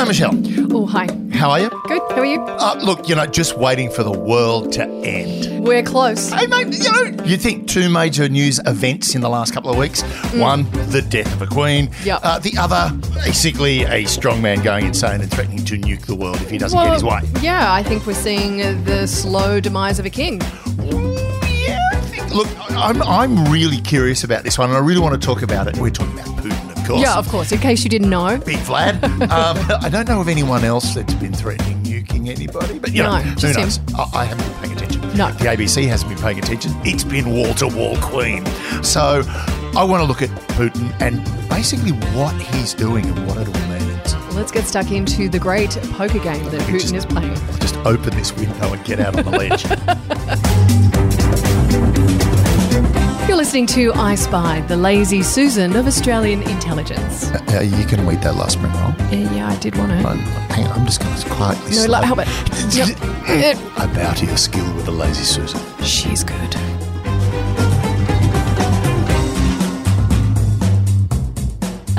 Hello, Michelle. Oh, hi. How are you? Good. How are you? Uh, look, you know, just waiting for the world to end. We're close. Hey, mate, you know, you think two major news events in the last couple of weeks? One, the death of a queen. Mm. Yep. Uh, the other, basically, a strong man going insane and threatening to nuke the world if he doesn't get his way. yeah, I think we're seeing the slow demise of a king. Yeah, I think, look, I'm, I'm really curious about this one, and I really want to talk about it. We're talking about course. Yeah, of course. In case you didn't know. Big Vlad. um, I don't know of anyone else that's been threatening nuking anybody, but you know, No, who just him. knows? I, I haven't been paying attention. No. The ABC hasn't been paying attention. It's been wall to wall Queen. So I want to look at Putin and basically what he's doing and what it all means. Let's get stuck into the great poker game that Putin just- is playing. I'll Just open this window and get out on the ledge. Listening to I Spied, the lazy Susan of Australian intelligence. uh, you can wait that last spring roll. Yeah, yeah, I did want to. Hang on, I'm just going to quietly. No, like, how about? I bow to your skill with the lazy Susan. She's good.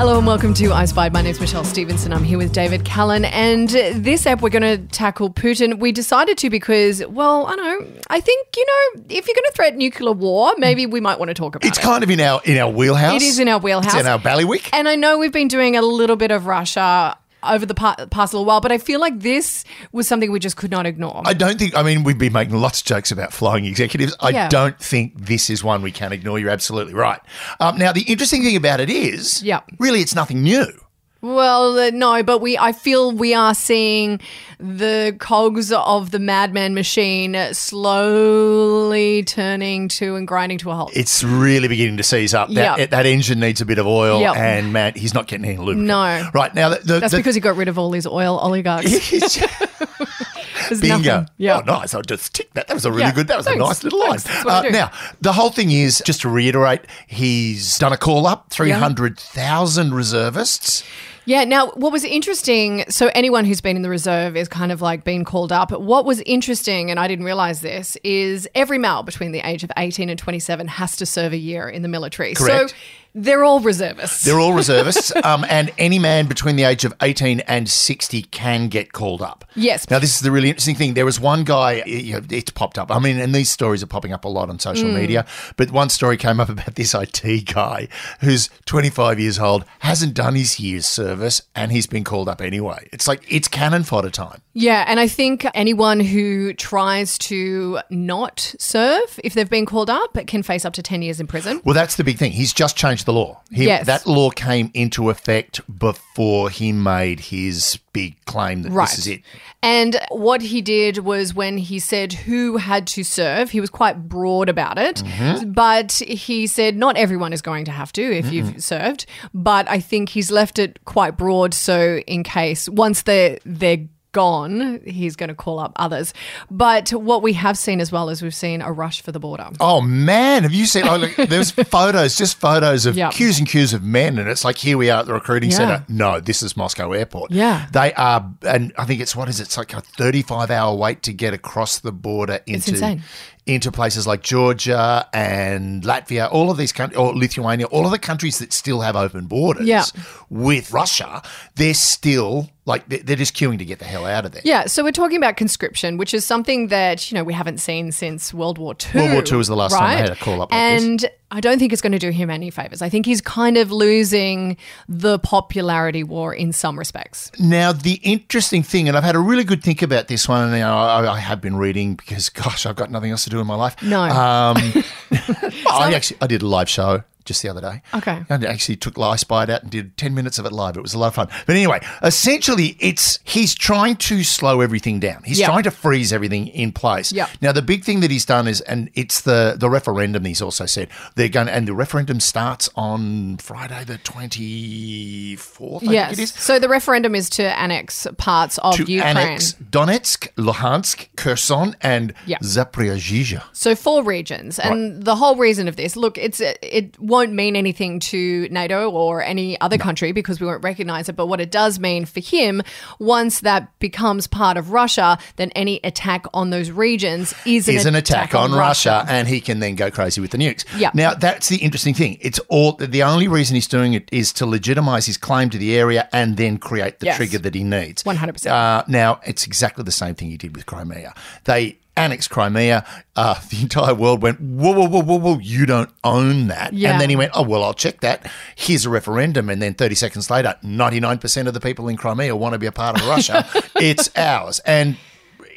Hello and welcome to I Spied. My name's Michelle Stevenson. I'm here with David Callan, and this app we're going to tackle Putin. We decided to because, well, I don't know. I think you know, if you're going to threaten nuclear war, maybe we might want to talk about It's it. It's kind of in our in our wheelhouse. It is in our wheelhouse. It's in our ballywick. And I know we've been doing a little bit of Russia over the pa- past little while, but I feel like this was something we just could not ignore. I don't think. I mean, we've been making lots of jokes about flying executives. I Yeah. don't think this is one we can ignore. You're absolutely right. Um, now, the interesting thing about it is, Yeah. really, it's nothing new. Well, uh, no, but we I feel we are seeing the cogs of the madman machine slowly turning to and grinding to a halt. It's really beginning to seize up. That, Yep. that engine needs a bit of oil, Yep. and man, he's not getting any lubricant. No. right now, the, the, That's the, because he got rid of all his oil oligarchs. Bingo. Yeah. Oh, nice. I just ticked that. That was a really Yeah. good. That was Thanks. a nice little line. Thanks. That's what I Uh, now, the whole thing is just to reiterate, he's done a call up, three hundred thousand reservists. Yeah. Now, what was interesting, so anyone who's been in the reserve is kind of like being called up. What was interesting, and I didn't realize this, is every male between the age of 18 and 27 has to serve a year in the military. Correct. So they're all reservists. They're all reservists, um, and any man between the age of 18 and 60 can get called up. Yes. Now, this is the really interesting thing. There was one guy, you know, it's popped up. I mean, and these stories are popping up a lot on social Mm. media, but one story came up about this IT guy who's 25 years old, hasn't done his year's service, and he's been called up anyway. It's like, it's cannon fodder time. Yeah, and I think anyone who tries to not serve, if they've been called up, can face up to 10 years in prison. Well, that's the big thing. He's just changed the law. He, Yes. That law came into effect before he made his big claim that Right. this is it. And what he did was when he said who had to serve, he was quite broad about it. Mm-hmm. But he said not everyone is going to have to if you've served. But I think he's left it quite broad so in case once they're they're gone, he's going to call up others. But what we have seen as well is we've seen a rush for the border. Oh man, have you seen? Oh, look, there's photos, just photos of Yeah. queues and queues of men, and it's like here we are at the recruiting Yeah. center. No, this is Moscow Airport. Yeah. they are, and I think it's what is it? It's like a 35 hour wait to get across the border into insane. Into places like Georgia and Latvia, all of these countries, or Lithuania, all of the countries that still have open borders Yeah. with Russia. They're still like they're just queuing to get the hell out of there. Yeah, so we're talking about conscription, which is something that you know we haven't seen since World War II. World War II was the last time they right? had a call up like this. and I don't think it's going to do him any favors. I think he's kind of losing the popularity war in some respects. Now, the interesting thing, and I've had a really good think about this one, and you know, I, I have been reading because, gosh, I've got nothing else to do in my life. No. Um, I actually I did a live show just the other day. Okay. And I actually took I spied out and did 10 minutes of it live. It was a lot of fun. But anyway, essentially, it's he's trying to slow everything down. He's Yeah. trying to freeze everything in place. Yeah. Now, the big thing that he's done is, and it's the, the referendum, he's also said, they're going and the referendum starts on Friday, the 24th, I yes. think it is So the referendum is to annex parts of to Ukraine. annex Donetsk, Luhansk, Kherson, and. Zaporizhzhia. So four regions, and the whole reason of this, look, it's it won't mean anything to NATO or any other country because we won't recognize it. But what it does mean for him, once that becomes part of Russia, then any attack on those regions is an, is an attack, on, Russia, and he can then go crazy with the nukes. Yeah. Now that's the interesting thing. It's all the only reason he's doing it is to legitimize his claim to the area and then create the Yes. trigger that he needs. 100%. Uh, now it's exactly the same thing he did with Crimea. They annexed Crimea. Uh, the entire world went whoa whoa whoa whoa whoa. You don't own that. Yeah. And then he went oh well I'll check that. Here's a referendum. And then 30 seconds later, 99 percent of the people in Crimea want to be a part of Russia. it's ours. And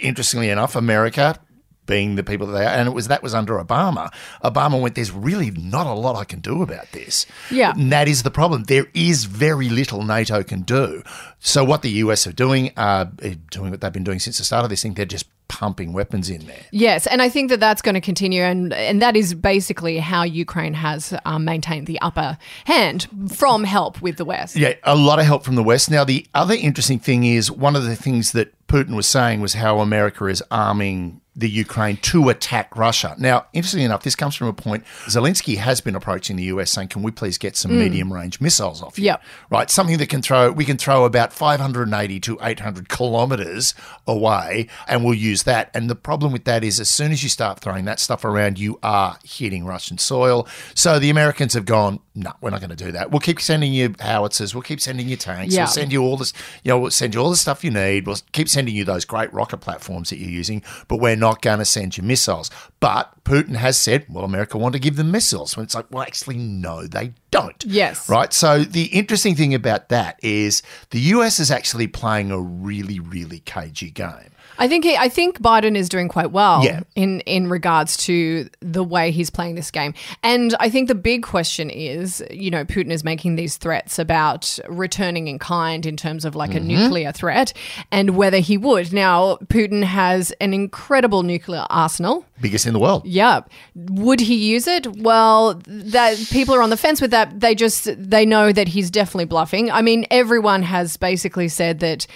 interestingly enough, America being the people that they are, and it was that was under Obama. Obama went, "There's really not a lot I can do about this." Yeah. and that is the problem. There is very little NATO can do. So what the US are doing, uh, doing what they've been doing since the start of this thing, they're just pumping weapons in there. Yes, and I think that that's going to continue, and and that is basically how Ukraine has um, maintained the upper hand from help with the West. Yeah, a lot of help from the West. Now, the other interesting thing is one of the things that Putin was saying was how America is arming the Ukraine to attack Russia. Now, interestingly enough, this comes from a point Zelensky has been approaching the US saying, "Can we please get some hmm. medium range missiles off you?" Yep. Right, something that can throw we can throw about 580 to 800 kilometers away and we'll use that. And the problem with that is as soon as you start throwing that stuff around, you are hitting Russian soil. So the Americans have gone, "No, we're not going to do that. We'll keep sending you howitzers, we'll keep sending you tanks, Yeah. we'll send you all this, you know, we'll send you all the stuff you need. We'll keep sending you those great rocket platforms that you're using, but we're not going to send you missiles." But Putin has said, "Well, America want to give them missiles." When it's like, "Well, actually no, they don't." Yes. Right. So the interesting thing about that is the US is actually playing a really, really cagey game. I think he, I think Biden is doing quite well Yeah. in in regards to the way he's playing this game. And I think the big question is, you know, Putin is making these threats about returning in kind in terms of like Mm-hmm. a nuclear threat and whether he would. Now, Putin has an incredible nuclear arsenal. Biggest in the world. Yeah. Would he use it? Well, that people are on the fence with that. They just they know that he's definitely bluffing. I mean, everyone has basically said that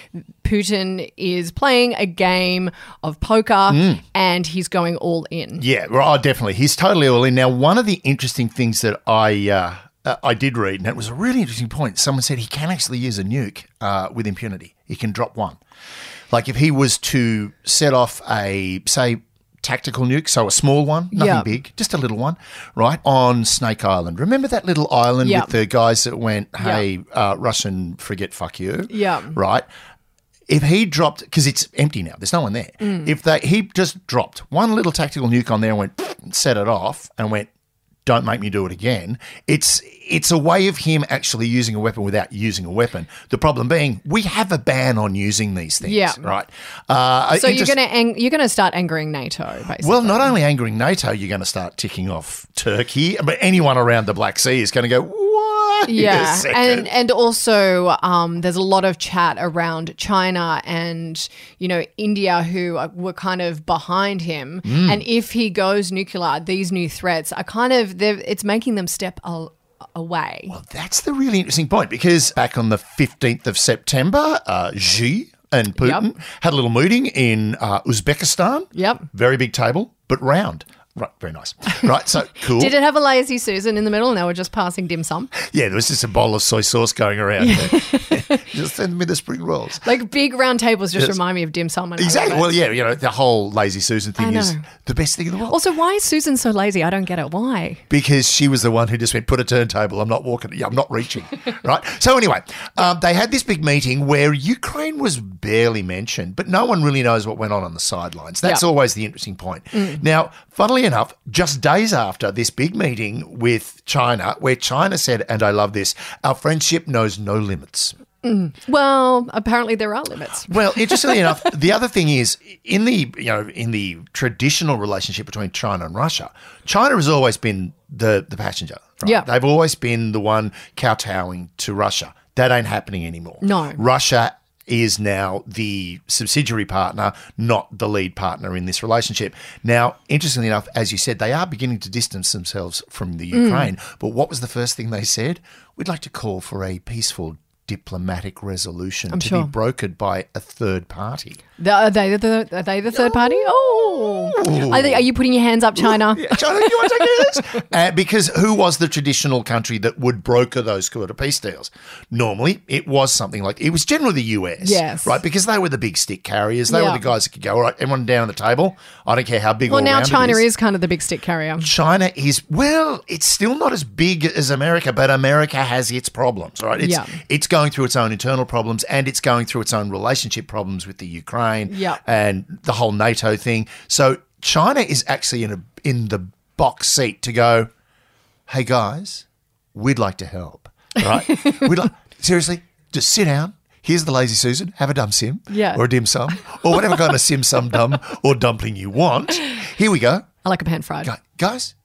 Putin is playing a game of poker and he's going all in. Yeah, well, oh, definitely. He's totally all in. Now, one of the interesting things that I uh, uh, I did read, and it was a really interesting point. Someone said he can actually use a nuke uh, with impunity. He can drop one. Like if he was to set off a say tactical nuke, so a small one, nothing Yeah. big, just a little one, right on Snake Island. Remember that little island Yeah. with the guys that went, "Hey, uh, Russian frigate, fuck you." Yeah. right. If he dropped, because it's empty now, there's no one there. Mm. If they he just dropped one little tactical nuke on there and went set it off and went, don't make me do it again. It's it's a way of him actually using a weapon without using a weapon. The problem being, we have a ban on using these things. Yeah. right. Uh, So you're gonna ang- you're gonna start angering NATO, basically. well, not only angering NATO, you're going to start ticking off Turkey, but anyone around the Black Sea is going to go, what? yeah, and and also um, there's a lot of chat around China and you know India who were kind of behind him, Mm. and if he goes nuclear, these new threats are kind of they're- it's making them step a, away. Well, that's the really interesting point because back on the 15th of September, uh, Xi and Putin Yep. had a little meeting in uh, Uzbekistan. Yep. Very big table, but round. Right, very nice. Right, so cool. Did it have a lazy Susan in the middle? And they were just passing dim sum, yeah, there was just a bowl of soy sauce going around. just send me the spring rolls. like big round tables. Just Yes. remind me of dim sum. And Exactly. Well, yeah, you know, the whole lazy Susan thing is the best thing in the world. Also, why is Susan so lazy? I don't get it. Why? because she was the one who just went, put a turntable. I'm not walking. Yeah, I'm not reaching. right. So anyway, um, they had this big meeting where Ukraine was barely mentioned, but no one really knows what went on on the sidelines. That's Yeah. always the interesting point. Now, funnily enough, just days after this big meeting with China, where China said, and I love this, our friendship knows no limits. Well, apparently there are limits. Well, interestingly enough, the other thing is in the you know in the traditional relationship between China and Russia, China has always been the the passenger. Right? Yeah. they've always been the one kowtowing to Russia. That ain't happening anymore. No. Russia is now the subsidiary partner, not the lead partner in this relationship. Now, interestingly enough, as you said, they are beginning to distance themselves from the Mm. Ukraine. But what was the first thing they said? We'd like to call for a peaceful diplomatic resolution to sure. be brokered by a third party. The, are they the are they the third party? Oh, Are, they- are you putting your hands up, China? Yeah, China, you want to take this? Uh, because who was the traditional country that would broker those quarter peace deals? Normally, it was something like it was generally the US, Yes. right? Because they were the big stick carriers. They Yeah. were the guys that could go, all right, everyone down at the table. I don't care how big. Well, now China is. is kind of the big stick carrier. China is well, it's still not as big as America, but America has its problems, right? It's Yeah. it's going through its own internal problems and it's going through its own relationship problems with the Ukraine Yeah. and the whole NATO thing. So China is actually in a in the box seat to go, hey guys, we'd like to help. Right? we'd like seriously, just sit down. Here's the lazy Susan. Have a dum sim, Yeah. or a dim sum, or whatever kind of sim sum dum or dumpling you want. Here we go. I like a pan fried. Gu- guys,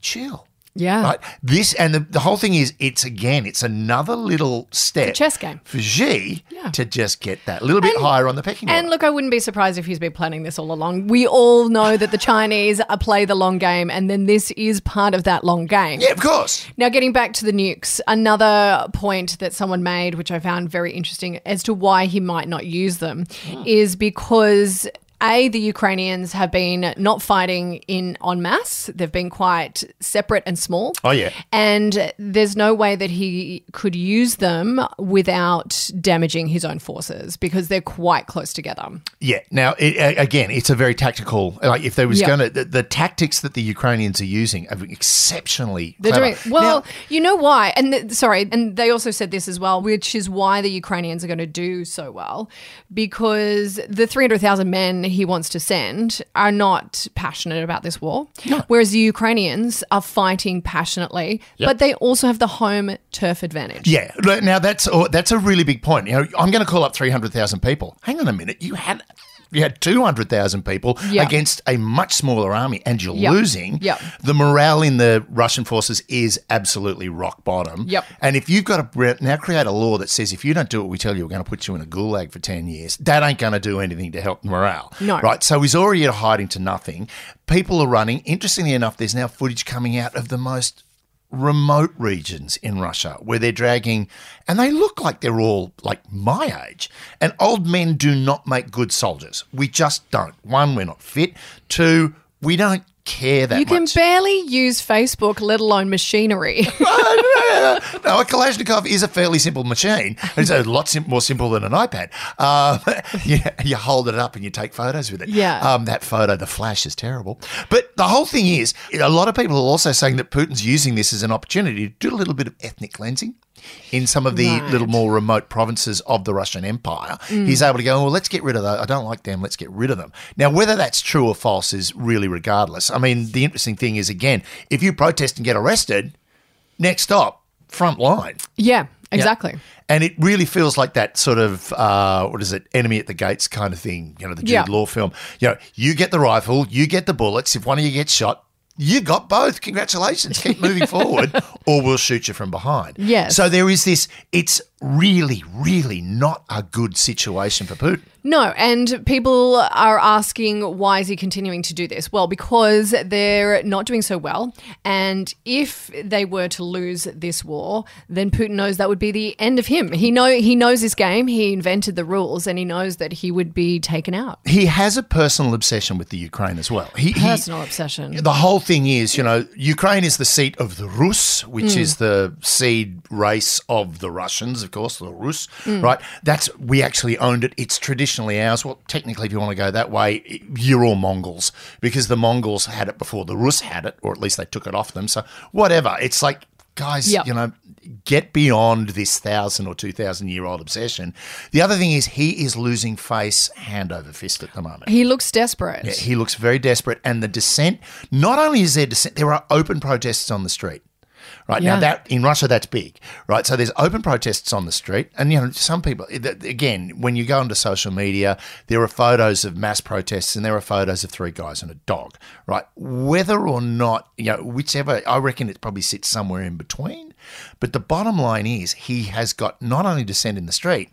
chill. Yeah. Right. This and the, the whole thing is it's again it's another little step chess game. for Xi Yeah. to just get that little bit higher on the pecking order. And look, I wouldn't be surprised if he's been planning this all along. We all know that the Chinese play the long game, and then this is part of that long game. yeah, of course. Now, getting back to the nukes, another point that someone made, which I found very interesting as to why he might not use them, hmm. is because. A, the Ukrainians have been not fighting in en masse. They've been quite separate and small. Oh, yeah. And there's no way that he could use them without damaging his own forces because they're quite close together. Yeah. Now, it, again, it's a very tactical. Like if there was Yeah. going to the, the tactics that the Ukrainians are using are exceptionally. They're clever. doing well. Now- you know why? And th- sorry, and they also said this as well, which is why the Ukrainians are going to do so well, because the three hundred thousand men he wants to send are not passionate about this war, whereas the Ukrainians are fighting passionately, but they also have the home turf advantage. Yeah. Now that's oh, that's a really big point. You know, I'm going to call up 300,000 people. Hang on a minute. You had you had 200,000 people Yeah. against a much smaller army and you're Yeah. losing. Yeah. The morale in the Russian forces is absolutely rock bottom. Yep. And if you've got to now create a law that says if you don't do what we tell you, we're going to put you in a gulag for 10 years, that ain't going to do anything to help morale. No. Right. So he's already hiding to nothing. People are running. Interestingly enough, there's now footage coming out of the most remote regions in Russia where they're dragging, and they look like they're all like my age. And old men do not make good soldiers. We just don't. One, we're not fit. Two, we don't care that You can much. barely use Facebook, let alone machinery. no, a Kalashnikov is a fairly simple machine. It's a lot sim- more simple than an iPad. Um, you, you hold it up and you take photos with it. Yeah. Um, that photo, the flash is terrible. But the whole thing is, a lot of people are also saying that Putin's using this as an opportunity to do a little bit of ethnic cleansing. In some of the Right. little more remote provinces of the Russian Empire, he's able to go, well, let's get rid of those. I don't like them. Let's get rid of them. Now, whether that's true or false is really regardless. I mean, the interesting thing is, again, if you protest and get arrested, next stop, front line. yeah, exactly. And it really feels like that sort of uh, what is it, enemy at the gates kind of thing. You know, the Jude Yeah. Law film. You know, you get the rifle, you get the bullets. If one of you gets shot, you got both. Congratulations. Keep moving forward, or we'll shoot you from behind. Yes. So there is this. It's really, really not a good situation for Putin. No, and people are asking why is he continuing to do this? Well, because they're not doing so well, and if they were to lose this war, then Putin knows that would be the end of him. He know he knows his game. He invented the rules, and he knows that he would be taken out. He has a personal obsession with the Ukraine as well. He, he- Personal obsession. The whole thing is, you know, Ukraine is the seat of the Rus, which Hmm. is the seed race of the Russians, of course, the Rus, Hmm. right? That's we actually owned it. It's traditionally ours. Well, technically, if you want to go that way, you're all Mongols because the Mongols had it before the Rus had it, or at least they took it off them. So whatever. It's like, guys, Yep. you know, get beyond this thousand or two thousand year old obsession. The other thing is he is losing face hand over fist at the moment. He looks desperate. Yeah, he looks very desperate. And the dissent, not only is there dissent, there are open protests on the street. Right Yeah. now, that in Russia, that's big, right? So there's open protests on the street, and you know, some people. Again, when you go onto social media, there are photos of mass protests, and there are photos of three guys and a dog, right? Whether or not, you know, whichever, I reckon it probably sits somewhere in between. But the bottom line is, he has got not only dissent in the street,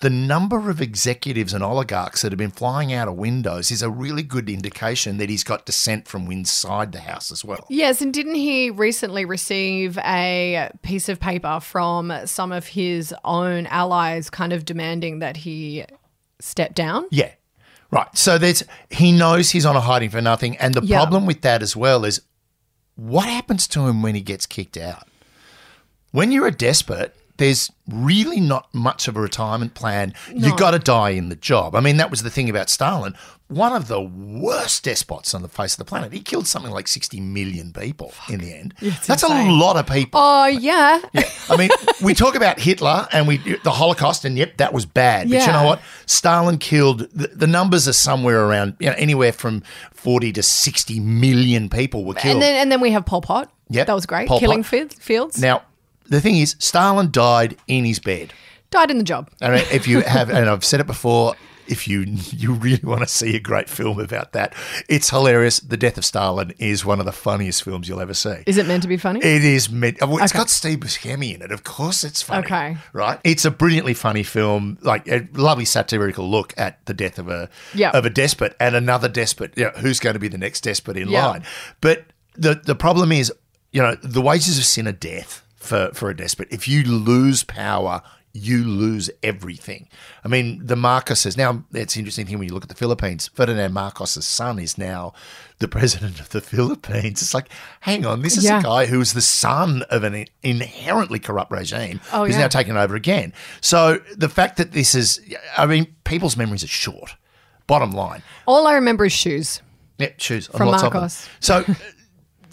the number of executives and oligarchs that have been flying out of windows is a really good indication that he's got dissent from inside the house as well. Yes, and didn't he recently receive a piece of paper from some of his own allies kind of demanding that he step down? Yeah. Right. So there's he knows he's on a hiding for nothing, and the Yeah. problem with that as well is what happens to him when he gets kicked out. When you're a despot, there's really not much of a retirement plan. You got to die in the job. I mean, that was the thing about Stalin. One of the worst despots on the face of the planet. He killed something like 60 million people in the end. That's insane. a lot of people. Oh yeah. yeah. I mean, we talk about Hitler and we the Holocaust, and yep, that was bad. Yeah. But you know what? Stalin killed. The, the numbers are somewhere around, you know, anywhere from forty to sixty million people were killed. And then and then we have Pol Pot. Yep, That was great. Pol Killing Pot. fields. now, the thing is, Stalin died in his bed. Died in the job. And if you have, and I've said it before, if you you really want to see a great film about that, it's hilarious. The Death of Stalin is one of the funniest films you'll ever see. Is it meant to be funny? It is meant. Oh, well, it's Okay. got Steve Buscemi in it. Of course, it's funny. Okay. right? It's a brilliantly funny film, like a lovely satirical look at the death of a Yeah. of a despot and another despot. You know, who's going to be the next despot in Yeah. line? But the the problem is, you know, the wages of sin are death for for a despot. If you lose power. You lose everything. I mean, the Marcoses. Now, it's interesting thing when you look at the Philippines. Ferdinand Marcos' son is now the president of the Philippines. It's like, hang on, this is Yeah. a guy who is the son of an inherently corrupt regime Oh, who's yeah. now taken over again. So the fact that this is, I mean, people's memories are short. Bottom line, All I remember is shoes. yeah, shoes From lots of them. Marcos. So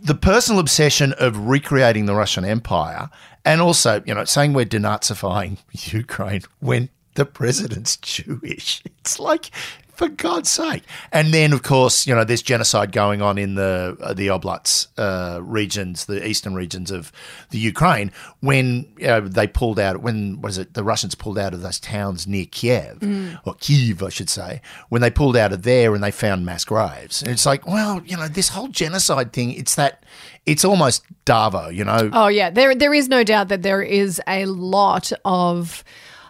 the personal obsession of recreating the Russian Empire, and also, you know, saying we're denazifying Ukraine when the president's Jewish. It's like, for God's sake. And then, of course, you know, there's genocide going on in the uh, the Oblasts uh, regions, the eastern regions of the Ukraine, when you know, they pulled out, when, what is it, the Russians pulled out of those towns near Kiev, or Kiev, I should say, when they pulled out of there and they found mass graves. And it's like, well, you know, this whole genocide thing, it's that, it's almost Davo, you know. Oh yeah, there there is no doubt that there is a lot of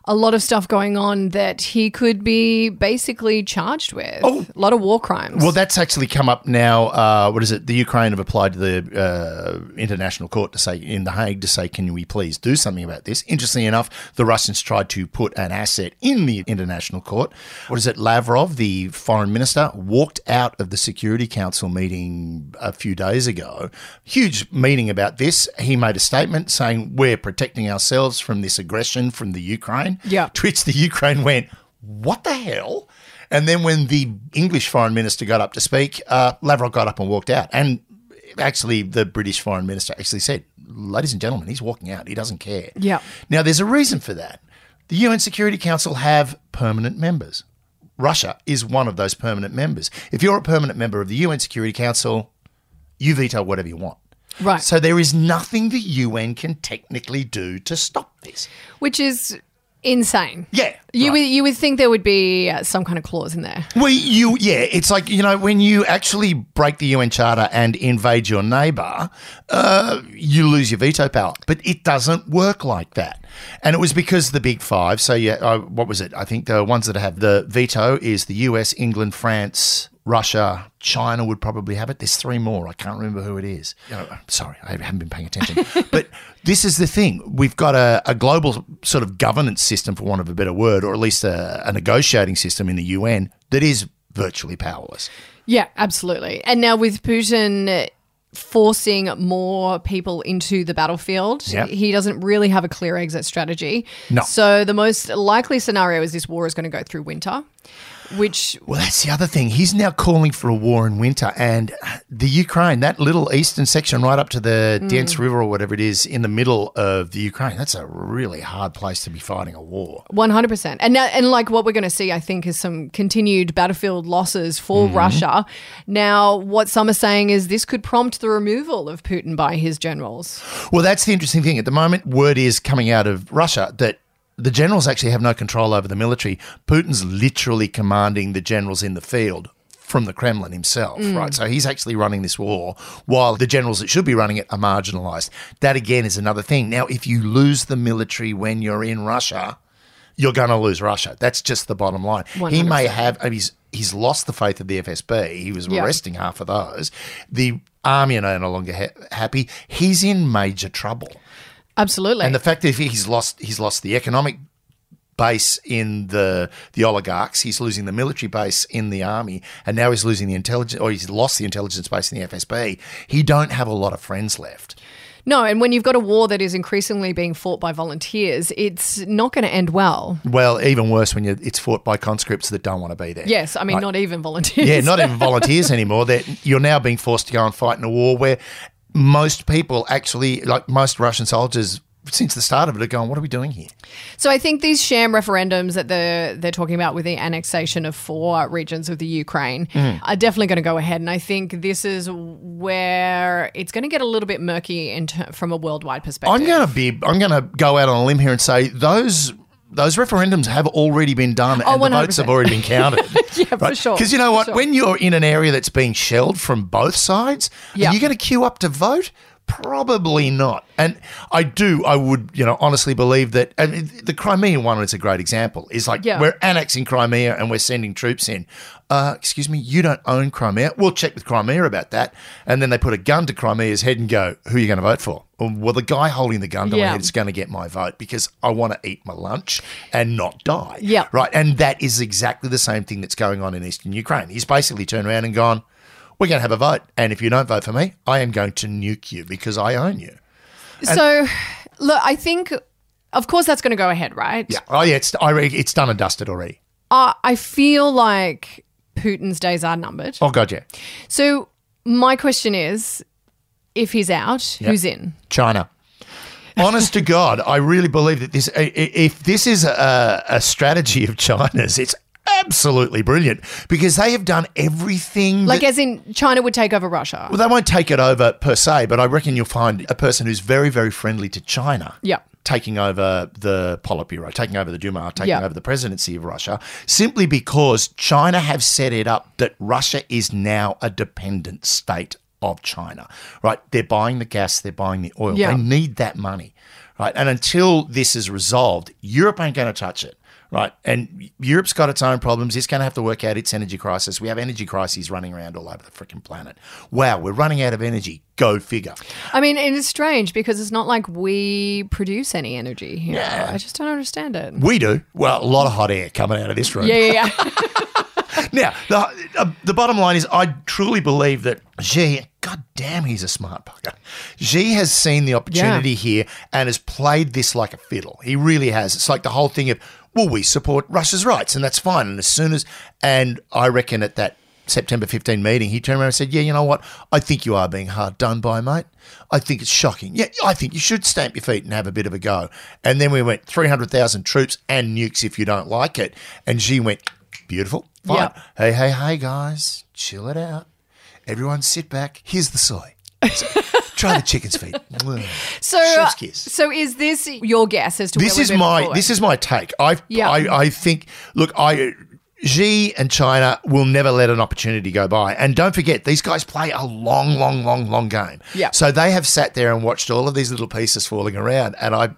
a lot of stuff going on that he could be basically charged with. Oh. a lot of war crimes. Well, that's actually come up now. Uh, what is it? The Ukraine have applied to the uh, international court to say in the Hague to say, can we please do something about this? Interestingly enough, the Russians tried to put an asset in the international court. What is it? Lavrov, the foreign minister, walked out of the Security Council meeting a few days ago. Huge meeting about this. He made a statement saying we're protecting ourselves from this aggression from the Ukraine. Yeah. To which the Ukraine went, what the hell? And then when the English foreign minister got up to speak, uh, Lavrov got up and walked out. And actually, the British foreign minister actually said, ladies and gentlemen, he's walking out. He doesn't care. Yeah. Now, there's a reason for that. The UN Security Council have permanent members. Russia is one of those permanent members. If you're a permanent member of the UN Security Council, you veto whatever you want. Right. So there is nothing the UN can technically do to stop this. which is insane. Yeah. You right. would you would think there would be uh, some kind of clause in there. Well, you, yeah, it's like, you know, when you actually break the UN Charter and invade your neighbour, uh, you lose your veto power. But it doesn't work like that. And it was because the big five, so yeah, uh, what was it? I think the ones that have the veto is the US, England, France, Russia, China would probably have it. There's three more. I can't remember who it is. You know, sorry, I haven't been paying attention. but this is the thing. We've got a, a global sort of governance system, for want of a better word, or at least a, a negotiating system in the UN that is virtually powerless. Yeah, absolutely. And now with Putin forcing more people into the battlefield, Yeah. he doesn't really have a clear exit strategy. No. So the most likely scenario is this war is going to go through winter, which Well, that's the other thing. He's now calling for a war in winter, and the Ukraine, that little eastern section right up to the Dents River or whatever it is in the middle of the Ukraine, that's a really hard place to be fighting a war. One hundred percent, and now, and like what we're going to see, I think, is some continued battlefield losses for Mm-hmm. Russia. Now, what some are saying is this could prompt the removal of Putin by his generals. Well, that's the interesting thing. At the moment, word is coming out of Russia that the generals actually have no control over the military. Putin's literally commanding the generals in the field from the Kremlin himself, right? So he's actually running this war while the generals that should be running it are marginalized. That again is another thing. Now, if you lose the military when you're in Russia, you're going to lose Russia. That's just the bottom line. He may 100%. have, I mean, he's, he's lost the faith of the FSB. He was Yeah. arresting half of those. The army are no longer ha- happy. He's in major trouble. Absolutely. And the fact that he's lost he's lost the economic base in the the oligarchs. He's losing the military base in the army, and now he's losing the intelligence, or he's lost the intelligence base in the FSB. He don't have a lot of friends left. No, and when you've got a war that is increasingly being fought by volunteers, it's not going to end well. Well, even worse when it's fought by conscripts that don't want to be there. Yes, I mean, not even volunteers. Yeah, not even volunteers anymore. That you're now being forced to go and fight in a war where most people actually, like most Russian soldiers, since the start of it, are going, "What are we doing here?" So I think these sham referendums that they're they're talking about with the annexation of four regions of the Ukraine Mm. are definitely going to go ahead, and I think this is where it's going to get a little bit murky in ter- from a worldwide perspective. I'm going to be. I'm going to go out on a limb here and say those. Those referendums have already been done and the votes have already been counted. Yeah, for sure, Because you know what? sure. When you're in an area that's being shelled from both sides, Yeah. are you going to queue up to vote? Probably not. And I do, I would, you know, honestly believe that I mean, the Crimean one is a great example. Is like Yeah. we're annexing Crimea and we're sending troops in. Uh, excuse me, you don't own Crimea. We'll check with Crimea about that. And then they put a gun to Crimea's head and go, "Who are you going to vote for?" Well, the guy holding the gun to my head is going to get my vote because I want to eat my lunch and not die. Yeah. Right. And that is exactly the same thing that's going on in eastern Ukraine. He's basically turned around and gone, We're going to have a vote. And if you don't vote for me, I am going to nuke you because I own you. so, look, I think, of course, that's going to go ahead, right? Yeah. Oh, yeah. It's, I, re- it's done and dusted already. Uh, I feel like Putin's days are numbered. Oh, God, yeah. So my question is, if he's out, Yep. who's in? China. Honest to God, I really believe that this, if this is a, a strategy of China's, it's absolutely brilliant because they have done everything Like, that- as in, China would take over Russia. Well, they won't take it over per se, but I reckon you'll find a person who's very, very friendly to China. Yeah. Taking over the Politburo, taking over the Duma, taking Yeah. over the presidency of Russia, simply because China have set it up that Russia is now a dependent state of China, right? They're buying the gas, they're buying the oil. Yeah. They need that money, right? And until this is resolved, Europe ain't going to touch it. Right. And Europe's got its own problems. It's going to have to work out its energy crisis. We have energy crises running around all over the freaking planet. Wow, we're running out of energy. Go figure. I mean, it is strange because it's not like we produce any energy here. Yeah. I just don't understand it. We do. Well, a lot of hot air coming out of this room. Yeah, yeah, yeah. Now, the, uh, the bottom line is I truly believe that Xi, god damn, he's a smart bugger. Xi has seen the opportunity here and has played this like a fiddle. He really has. It's like the whole thing of, well, we support Russia's rights and that's fine. And as soon as, and I reckon at that September 15 meeting, he turned around and said, yeah, you know what? I think you are being hard done by, mate. I think it's shocking. Yeah, I think you should stamp your feet and have a bit of a go. And then we went 300,000 troops and nukes if you don't like it. And Xi went, beautiful. Fine. Yeah. Hey, hey, hey, guys, chill it out. Everyone sit back. Here's the soy. So, try the chicken's feet. So, uh, kiss. so is this your guess as to This where is my forward? this is my take. I Yeah. I I think look I. Xi and China will never let an opportunity go by. And don't forget, these guys play a long, long, long, long game. Yeah. So they have sat there and watched all of these little pieces falling around. And I,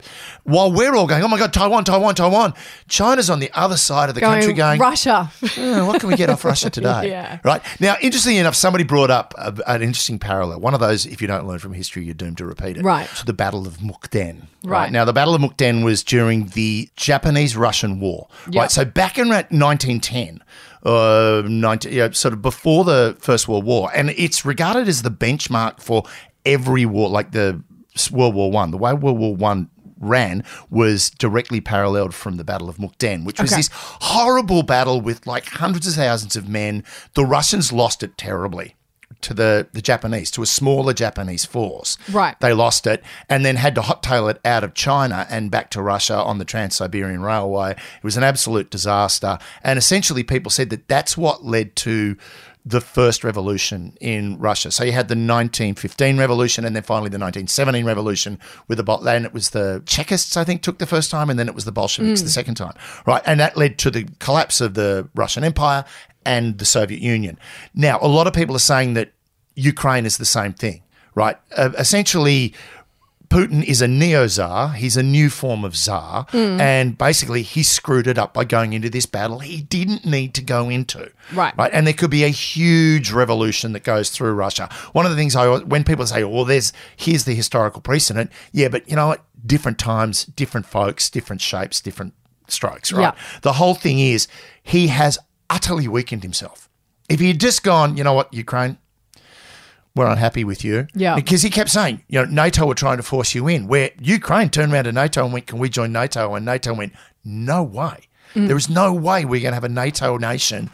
while we're all going, oh my God, Taiwan, Taiwan, Taiwan, China's on the other side of the country going, Russia. "Oh, what can we get off Russia today? Yeah. Right. Now, interestingly enough, somebody brought up a, an interesting parallel. One of those, if you don't learn from history, you're doomed to repeat it. Right. The Battle of Mukden. Right. Now, the Battle of Mukden was during the Japanese Russian War. Yeah. Right. So back in around 1910, uh, 19, yeah, sort of before the First World War, and it's regarded as the benchmark for every war, like the World War One. The way World War One ran was directly paralleled from the Battle of Mukden, which was Okay. this horrible battle with like hundreds of thousands of men. The Russians lost it terribly to the, the Japanese, to a smaller Japanese force. Right. They lost it and then had to hottail it out of China and back to Russia on the Trans Siberian Railway. It was an absolute disaster. And essentially, people said that that's what led to the first revolution in Russia. So you had the 1915 revolution and then finally the 1917 revolution with the Bol- and it was the Chekists I think took the first time and then it was the Bolsheviks the second time. Right? And that led to the collapse of the Russian Empire and the Soviet Union. Now, a lot of people are saying that Ukraine is the same thing, right? Uh, essentially Putin is a neo czar. He's a new form of czar. Hmm. And basically, he screwed it up by going into this battle he didn't need to go into. Right. Right. And there could be a huge revolution that goes through Russia. One of the things I, when people say, well, there's, here's the historical precedent. Yeah, but you know what? Different times, different folks, different shapes, different strokes, right? Yeah. The whole thing is he has utterly weakened himself. If he had just gone, you know what, Ukraine, we're unhappy with you. Yeah. Because he kept saying, you know, NATO were trying to force you in. Where Ukraine turned around to NATO and went, can we join NATO? And NATO went, no way. Mm. There is no way we're going to have a NATO nation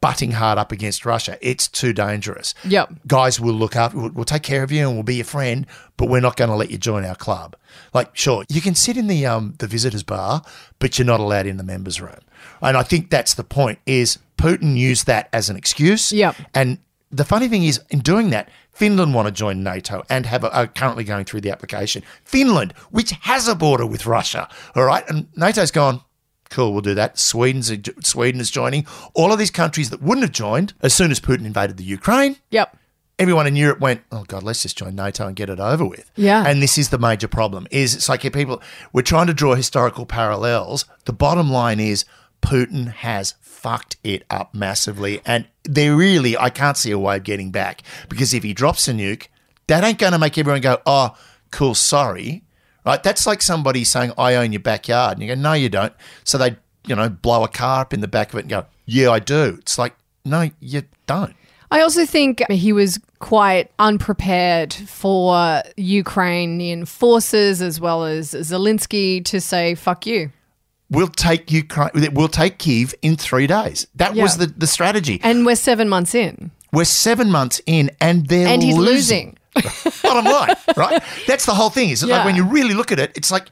butting hard up against Russia. It's too dangerous. Yep. Guys, we'll look up, we'll, we'll take care of you and we'll be your friend, but we're not going to let you join our club. Like, sure, you can sit in the um, the visitors bar, but you're not allowed in the members room. And I think that's the point. Is Putin used that as an excuse? Yep. And the funny thing is, in doing that, Finland want to join NATO and have a, are currently going through the application. Finland, which has a border with Russia, all right, and NATO's gone. Cool, we'll do that. Sweden's Sweden is joining. All of these countries that wouldn't have joined as soon as Putin invaded the Ukraine, Yep. everyone in Europe went, "Oh God, let's just join NATO and get it over with." Yeah. And this is the major problem: is it's like people we're trying to draw historical parallels. The bottom line is Putin has fucked it up massively, and they really I can't see a way of getting back because if he drops a nuke, that ain't going to make everyone go, "Oh, cool, sorry." Right? That's like somebody saying, "I own your backyard," and you go, "No, you don't." So they, you know, blow a car up in the back of it and go, "Yeah, I do." It's like, no, you don't. I also think he was quite unprepared for Ukrainian forces as well as Zelensky to say "fuck you." We'll take Ukraine, we'll take Kiev in three days. That was the, the strategy. And we're seven months in, We're seven months in and they're and he's losing. losing. Bottom line, right? That's the whole thing. Is it like when you really look at it, it's like,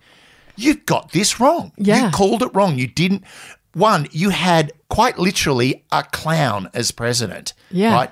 you've got this wrong. Yeah. You called it wrong. You didn't. One, you had quite literally a clown as president. Yeah. Right?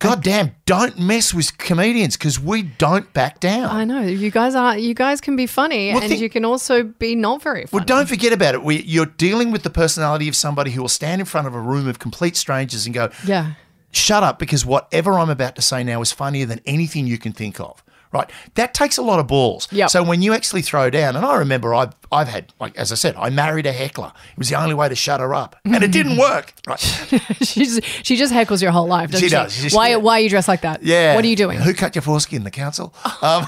God damn, don't mess with comedians because we don't back down. I know you guys are. You guys can be funny, Well, and think- you can also be not very funny. Well, don't forget about it. We, you're dealing with the personality of somebody who will stand in front of a room of complete strangers and go, yeah. shut up because whatever I'm about to say now is funnier than anything you can think of. Right? That takes a lot of balls. Yep. So when you actually throw down, and I remember I've I've had like as I said, I married a heckler. It was the only way to shut her up. And it didn't work. Right. She's she just heckles your whole life, doesn't She she? does. She's- why yeah. why are you dressed like that? Yeah. What are you doing? Who cut your foreskin? The council? Um,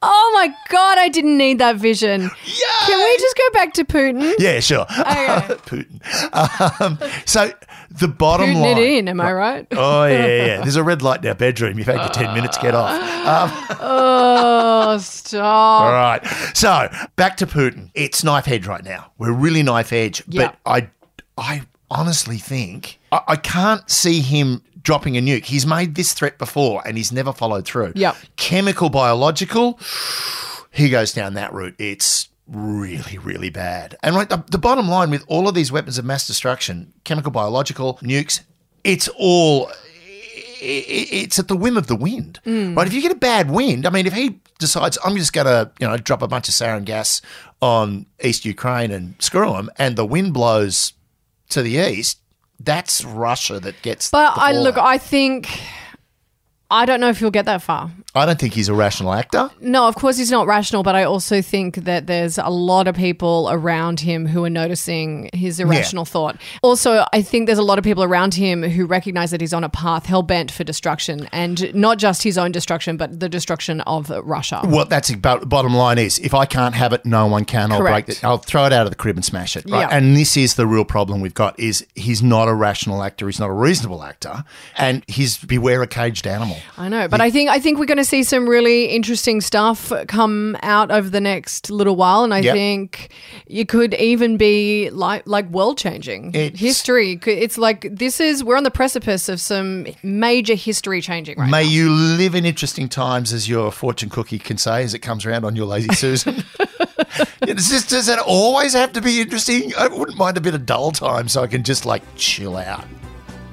Oh my god, I didn't need that vision. Yeah. Can we just go back to Putin? yeah, sure. Okay. Putin. Um, so the bottom Putin line. it in, am I right? Oh yeah, yeah. There's a red light in our bedroom. You've had your ten minutes. Get off. Oh, stop. All right. So back to Putin. It's knife edge right now. We're really knife edge. Yeah. But I, I honestly think I, I can't see him dropping a nuke. He's made this threat before and he's never followed through. Yep. Chemical, biological. He goes down that route. It's really, really bad. And right, the, the bottom line with all of these weapons of mass destruction, chemical, biological, nukes, it's all it's at the whim of the wind, mm. right? If you get a bad wind, I mean, if he decides I'm just going to, you know, drop a bunch of sarin gas on East Ukraine and screw them, and the wind blows to the east, that's Russia that gets. But the I look. I think I don't know if he'll get that far. I don't think he's a rational actor. No, of course he's not rational, but I also think that there's a lot of people around him who are noticing his irrational thought. Also, I think there's a lot of people around him who recognize that he's on a path hell bent for destruction, and not just his own destruction, but the destruction of Russia. Well, that's about bottom line is if I can't have it, no one can. I'll Correct. break it. I'll throw it out of the crib and smash it. Right? Yeah. And this is the real problem we've got: is he's not a rational actor. He's not a reasonable actor, and he's beware a caged animal. I know, but I think I think we're going to see some really interesting stuff come out over the next little while, and I Yep. think it could even be like like world changing history. It's like this is we're on the precipice of some major history changing right May now. you live in interesting times, as your fortune cookie can say, as it comes around on your lazy Susan. it's just, does it always have to be interesting? I wouldn't mind a bit of dull time so I can just like chill out.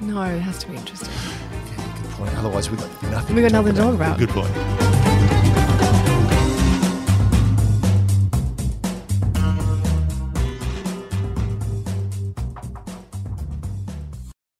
No, it has to be interesting. Good point. Otherwise, we've got nothing. We've got to nothing to talk about. Good point.